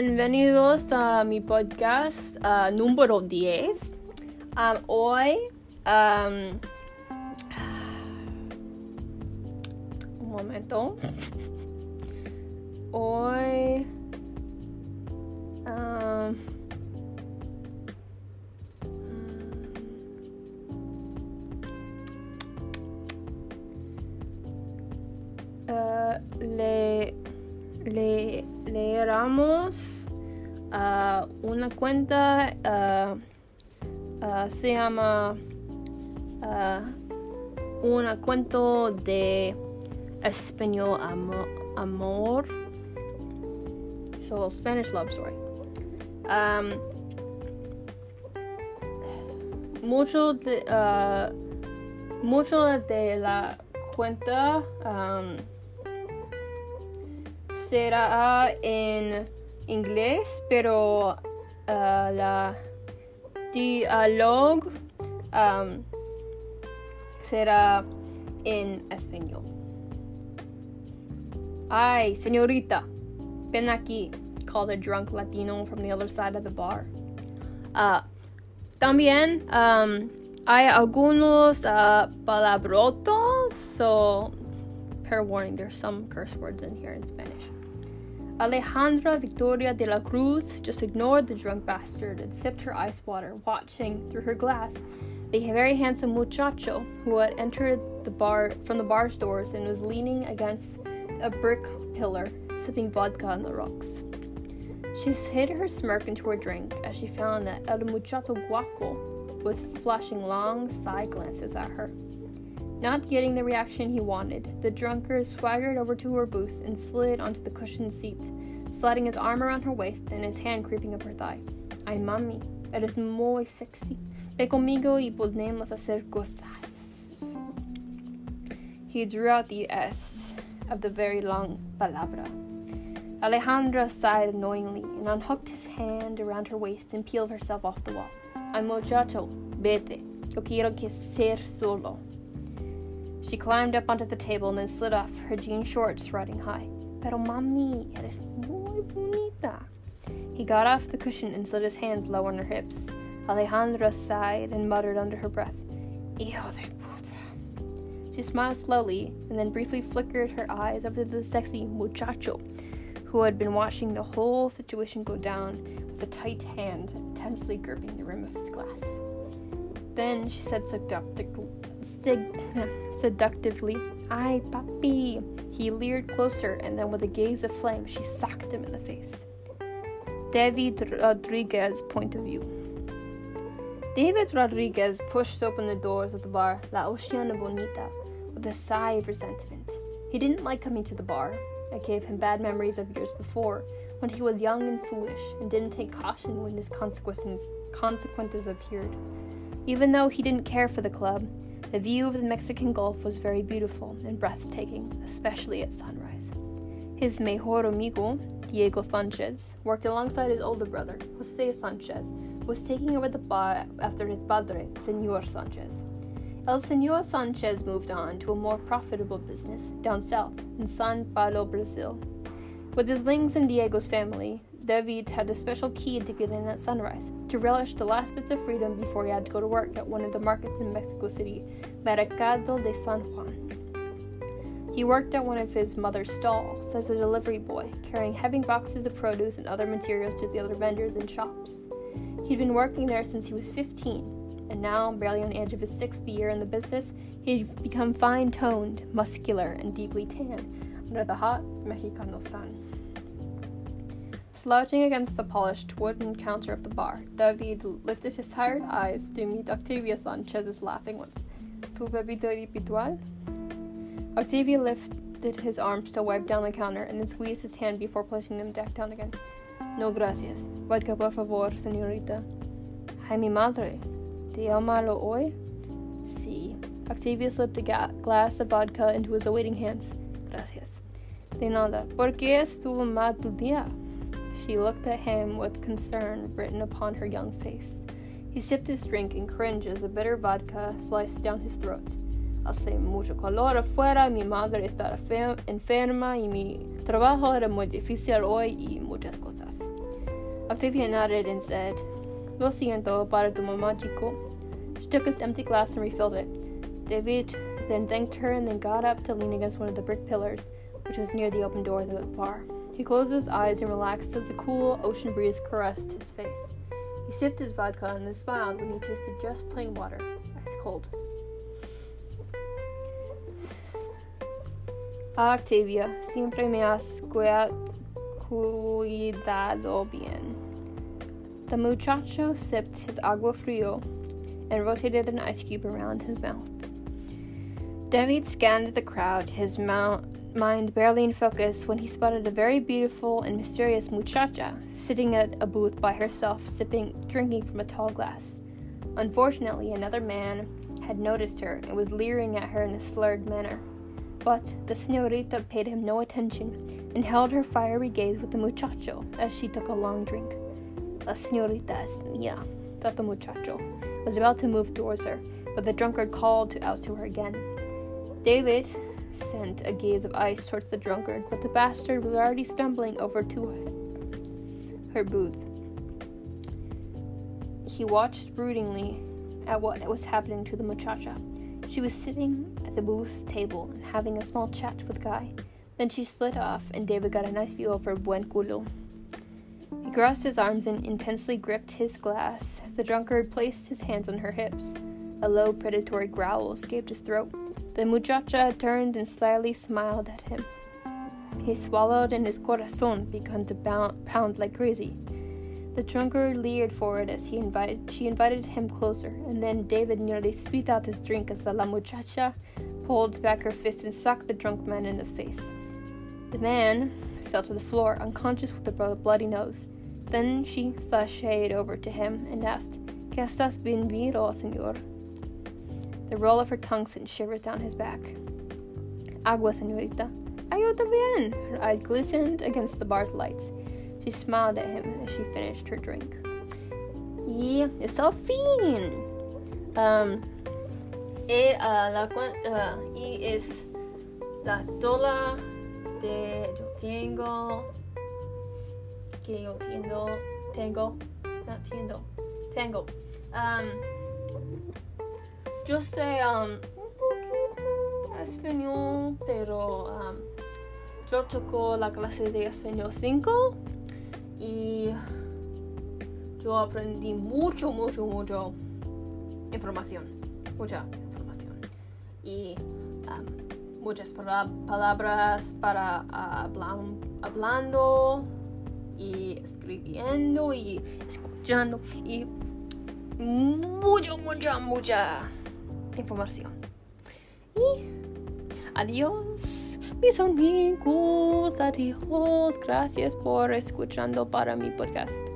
bienvenidos a mi podcast uh, número 10. Um, hoy, um, un momento. Hoy, um, uh, le, le leeremos uh, una cuenta uh, se llama una cuento de español amo amor. So Spanish love story. Um, mucho de mucho de la cuenta um, será en inglés, pero uh, la diálogo um, será en español. Ay, señorita, ven aquí, called a drunk Latino from the other side of the bar. Uh, también hay algunos uh, palabrotos, so fair warning, there's some curse words in here in Spanish. Alejandra Victoria de la Cruz just ignored the drunk bastard and sipped her ice water, watching through her glass the very handsome muchacho who had entered the bar from the bar doors and was leaning against a brick pillar, sipping vodka on the rocks. She hid her smirk into her drink as she found that El Muchacho Guapo was flashing long side glances at her. Not getting the reaction he wanted, the drunkard swaggered over to her booth and slid onto the cushioned seat, sliding his arm around her waist and his hand creeping up her thigh. Ay, mami, eres muy sexy. Ve conmigo y podemos hacer cosas. He drew out the S of the very long palabra. Alejandra sighed annoyingly and unhooked his hand around her waist and peeled herself off the wall. Ay, muchacho, vete. Yo quiero que ser solo. She climbed up onto the table and then slid off, her jean shorts riding high. Pero mami, eres muy bonita. He got off the cushion and slid his hands low on her hips. Alejandra sighed and muttered under her breath, Hijo de puta. She smiled slowly and then briefly flickered her eyes over the sexy muchacho who had been watching the whole situation go down with a tight hand tensely gripping the rim of his glass. Then she said seductively, seductively, Ay, papi. He leered closer, and then with a gaze of flame, she socked him in the face. David Rodriguez point of view. David Rodriguez pushed open the doors of the bar La Oceana Bonita with a sigh of resentment. He didn't like coming to the bar. It gave him bad memories of years before, when he was young and foolish and didn't take caution when his consequences, consequences appeared. Even though he didn't care for the club, the view of the Mexican Gulf was very beautiful and breathtaking, especially at sunrise. His mejor amigo, Diego Sanchez, worked alongside his older brother, Jose Sanchez, who was taking over the bar after his padre, Senor Sanchez. El Senor Sanchez moved on to a more profitable business down south in San Paulo, Brazil. With his links in Diego's family, David had a special key to get in at sunrise, to relish the last bits of freedom before he had to go to work at one of the markets in Mexico City, Mercado de San Juan. He worked at one of his mother's stalls as a delivery boy, carrying heavy boxes of produce and other materials to the other vendors and shops. He'd been working there since he was 15, and now, barely on the edge of his sixth year in the business, he'd become fine toned, muscular, and deeply tan under the hot Mexicano sun. Slouching against the polished wooden counter of the bar, David lifted his tired eyes to meet Octavia Sanchez's laughing ones. Tu bebida ritual? Octavia lifted his arms to wipe down the counter and then squeezed his hand before placing them back down again. No gracias. Vodka por favor, señorita. Ay, mi madre. ¿Te malo hoy? Sí. Octavia slipped a ga- glass of vodka into his awaiting hands. Gracias. De nada. ¿Por qué estuvo mal tu día? She looked at him with concern written upon her young face. He sipped his drink and cringed as the bitter vodka sliced down his throat. Hace mucho calor afuera, mi madre está enferma y mi trabajo era muy difícil hoy y muchas cosas. Octavia nodded and said, Lo siento para tu mamá, chico. She took his empty glass and refilled it. David then thanked her and then got up to lean against one of the brick pillars, which was near the open door of the bar. He closed his eyes and relaxed as the cool ocean breeze caressed his face. He sipped his vodka and then smiled when he tasted just plain water, ice cold. Octavia, siempre me has cuidado bien. The muchacho sipped his agua frio and rotated an ice cube around his mouth. David scanned the crowd, his mount, mind barely in focus, when he spotted a very beautiful and mysterious muchacha sitting at a booth by herself, sipping, drinking from a tall glass. Unfortunately, another man had noticed her and was leering at her in a slurred manner. But the senorita paid him no attention and held her fiery gaze with the muchacho as she took a long drink. La senorita es mía, thought the muchacho, was about to move towards her, but the drunkard called out to her again. David sent a gaze of ice towards the drunkard, but the bastard was already stumbling over to her booth. He watched broodingly at what was happening to the muchacha. She was sitting at the booth's table and having a small chat with Guy. Then she slid off, and David got a nice view of her buen culo. He crossed his arms and intensely gripped his glass. The drunkard placed his hands on her hips. A low, predatory growl escaped his throat. The muchacha turned and slyly smiled at him. He swallowed, and his corazon began to pound like crazy. The drunkard leered forward as he invited, she invited him closer, and then David nearly spit out his drink as the la muchacha pulled back her fist and socked the drunk man in the face. The man fell to the floor, unconscious with a bloody nose. Then she sashayed over to him and asked, ¿Qué estás bien vivo, señor? The roll of her tongue sent shivers down his back. Agua, señorita. Ayuda bien. Her eyes glistened against the bar's lights. She smiled at him as she finished her drink. Yeah, it's so fin. Um, y, uh, la, uh, y es la tola de yo tengo que yo tengo tengo not tengo tengo um yo sé um, un poquito español pero um, yo toco la clase de español 5 y yo aprendí mucho, mucho, mucho información, mucha información. Y um, muchas palabras para hablando y escribiendo y escuchando y mucha, mucha, información. Y adiós mis amigos, adiós, gracias por escuchando para mi podcast.